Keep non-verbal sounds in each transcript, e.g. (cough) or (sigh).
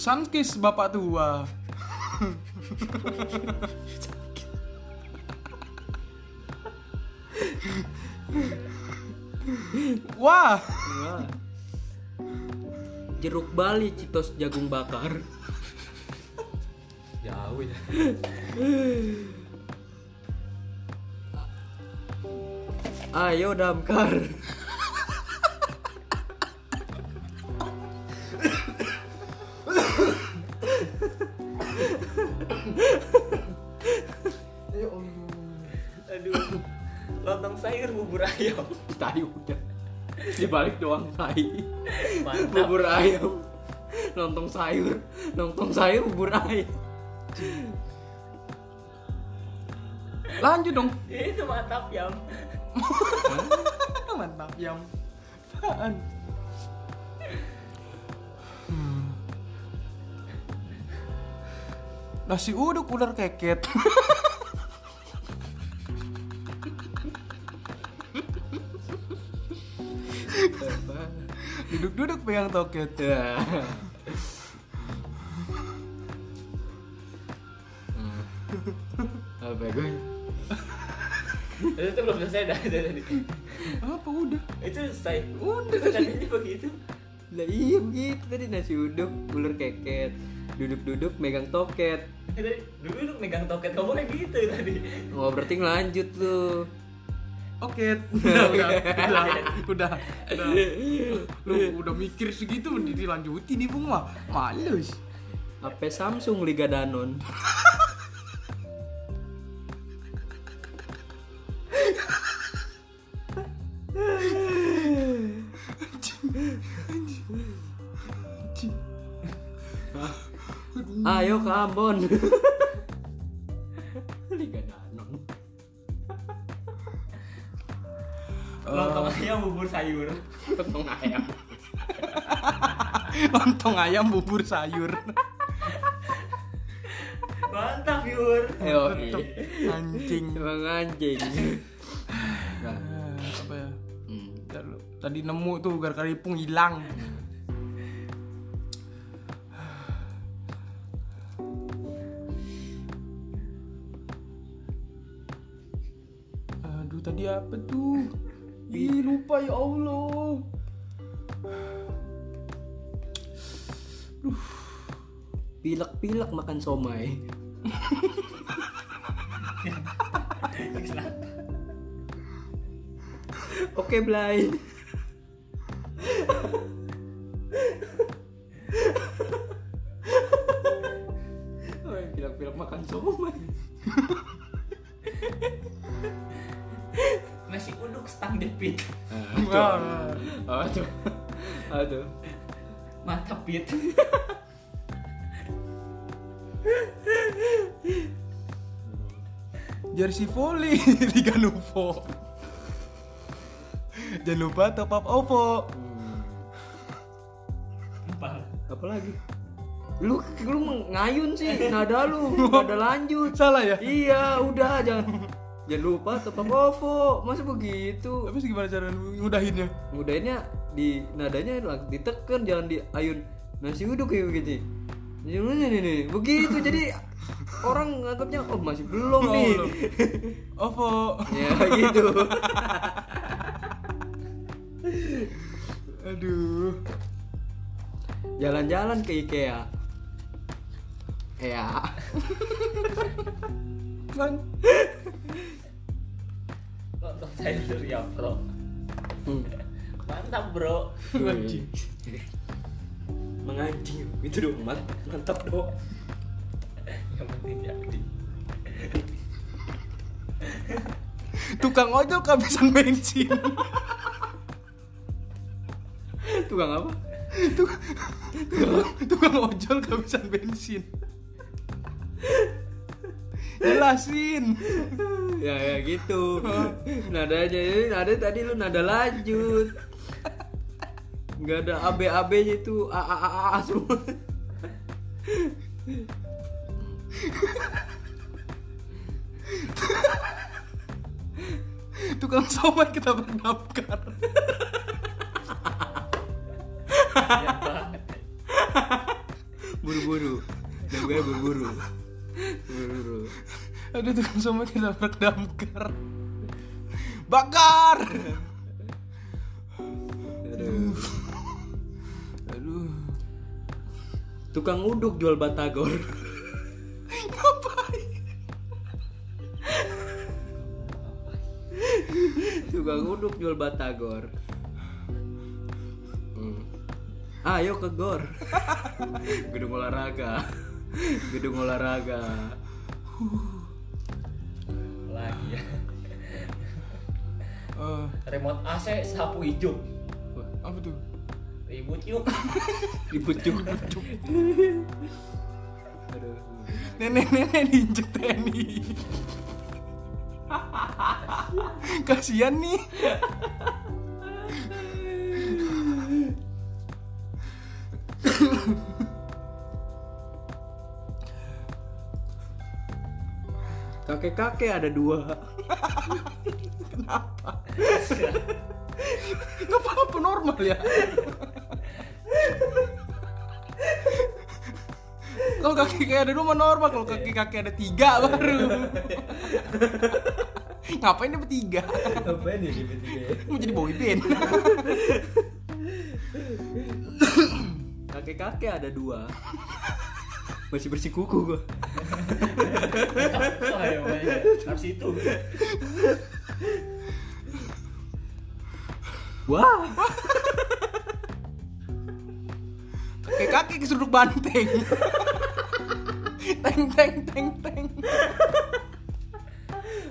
sankis bapak tua. Wah, Wah. Jeruk Bali Citos jagung bakar. Jauh ya. Ayo damkar. Tadi udah. Dibalik doang tai. Mantap. Bubur ayam. Lontong sayur. Lontong sayur bubur ayam. lanjut dong. Itu mantap yam. Mantap apaan? Hmm. Nasi uduk ular keket. (laughs) Duduk-duduk pegang toket. Ya. Apa gue? Itu belum selesai dah tadi. Apa udah? Itu selesai. Udah Tadinya (laughs) begitu. Lah iya begitu tadi nasi uduk, ular keket, duduk-duduk megang toket. Tadi duduk megang toket kamu kayak gitu tadi. Oh berarti ngelanjut tuh. Oke, udah, (laughs) udah, udah, udah, udah. Lu udah mikir segitu, dilanjutin nih bung mah, males. HP Samsung Liga Danon. Ayo ke Ambon. Bubur sayur. Lontong ayam. (laughs) Lontong ayam bubur sayur. Mantap Yur. Ayo. Tetep anjing. Emang anjing. Nah, apa ya? hmm. Tadi nemu tuh gara-gara ipung hilang. (sighs) Aduh tadi apa tuh? Ih lupa ya Allah. Pilek-pilek makan somai. (laughs) Oke, Blay. Apa tuh? Apa tuh? Mantap, Pit. Jersey volley (laughs) Liga Nuvo. Jangan lupa top up OVO. Apa lagi? Lu lu ngayun sih, nada lu, (laughs) nada lanjut. Salah ya? Iya, udah jangan jangan lupa tetap OVO. Masa begitu? Tapi gimana cara ngudahinnya? Mudahinnya di nadanya ditekan jangan diayun nasi uduk kayak begitu. Ini ini nih, begitu jadi orang nganggapnya oh masih belum Oh, nih. belum. (laughs) OVO. ya gitu. Aduh. Jalan-jalan ke IKEA. Ya. Bang. Lontong sayur ya, Bro. Hmm. Mantap, Bro. Anjing. Menganjing gitu dong, Mat. Mantap, dong. Yang penting jadi. Tukang ojol kehabisan bensin. Tukang apa? Tukang, tukang ojol kehabisan bensin. Jelasin. ya ya gitu. Nadanya ini nada tadi lu nada lanjut. Nggak ada ab ab nya itu a a a a semua. Tukang somai kita berdaftar. buru-buru. Namanya buru-buru buru-buru Aduh tukang somai ketabrak damkar. Bakar. aduh Aduh. tukang uduk jual batagor Ngapain? tukang uduk jual batagor Hmm. ayo ke gor (laughs) gedung olahraga gedung olahraga. Lagi ya. Eh, remote AC sapu hijau. Wah, apa tuh? ribut yuk. (laughs) Ribut juga aduh. Nenek-nenek diinjek TNI. (laughs) Kasihan nih. Kakek-kakek ada dua Nggak apa-apa normal ya. Kalau kaki kayak ada dua mah normal, kalau kaki kaki ada tiga baru. Ngapain dia bertiga? apa ini di bertiga Mau jadi boy band. kakek-kakek ada dua masih bersih kuku gua ya. Harus itu wah Kaki kaki keseruduk banteng. teng teng teng teng.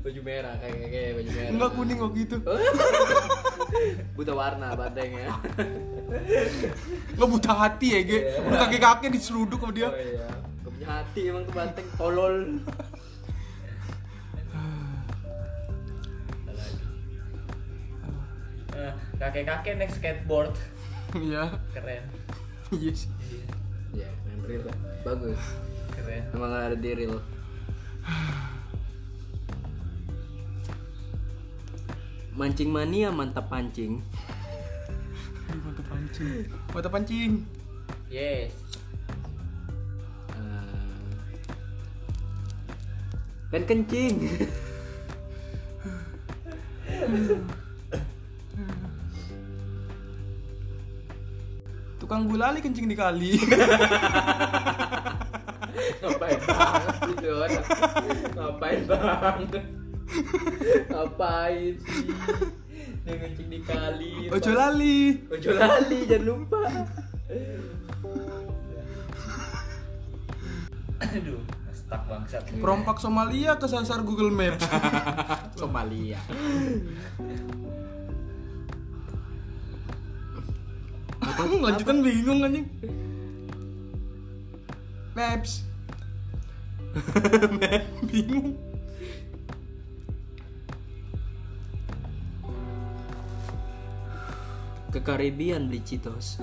baju merah kayak kayak baju merah Enggak kuning kok gitu. buta warna bantengnya Enggak buta hati ya, Ge. Udah kaki kaki diseruduk sama dia. oh iya hati emang tuh banteng tolol Eh, kakek-kakek naik skateboard Iya. keren Iya sih. ya main real lah. bagus keren emang ada di real mancing mania mantap pancing mantap pancing. Mantap pancing. yes kan kencing. Tukang gulali kencing di kali. ngapain banget sih ngapain banget? Ngapain sih? Dia kencing di kali Ojo lali. ojo lali jangan lupa. Aduh stuck bangsat. Perompak Somalia kesasar Google Maps. (laughs) Somalia. Lanjutan bingung anjing. (laughs) Maps. bingung. ke Karibian beli Citos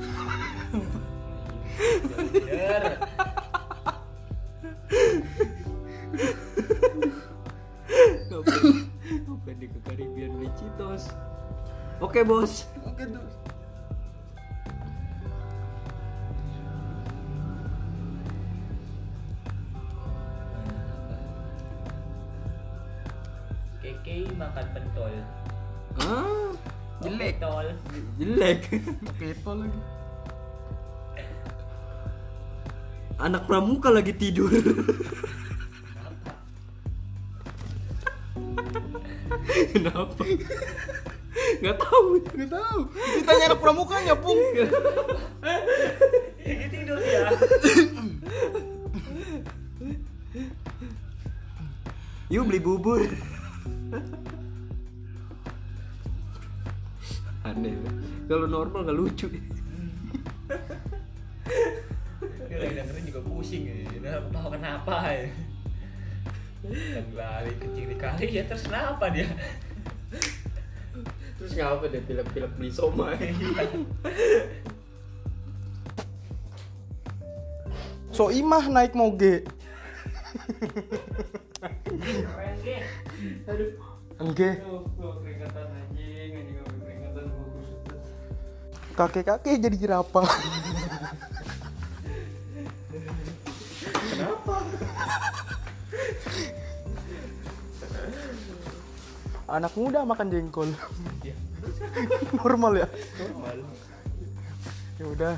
oke bos. Oke tuh. Keke makan pentol. Ah Jelek. pentol. Jelek. Kepo lagi. anak pramuka lagi tidur. Kenapa nggak tahu Gak tahu. Ditanya anak pramukanya, Pung. Ini tidur ya. Yuk beli bubur. Aneh kalau normal nggak lucu. Lagi dengerin juga pusing ya. Dia tahu kenapa ya. Dan lari kencing di kali ya terus kenapa dia terus ngapa deh pilek-pilek beli somai So imah naik moge. Aduh Enggak. Kakek-kakek jadi jerapah. Anak muda makan jengkol. Iya. (laughs) Normal ya? Normal. Ya udah.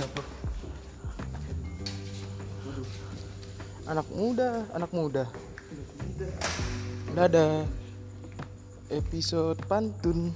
Apa? Anak muda, anak muda. Dadah. Episode pantun.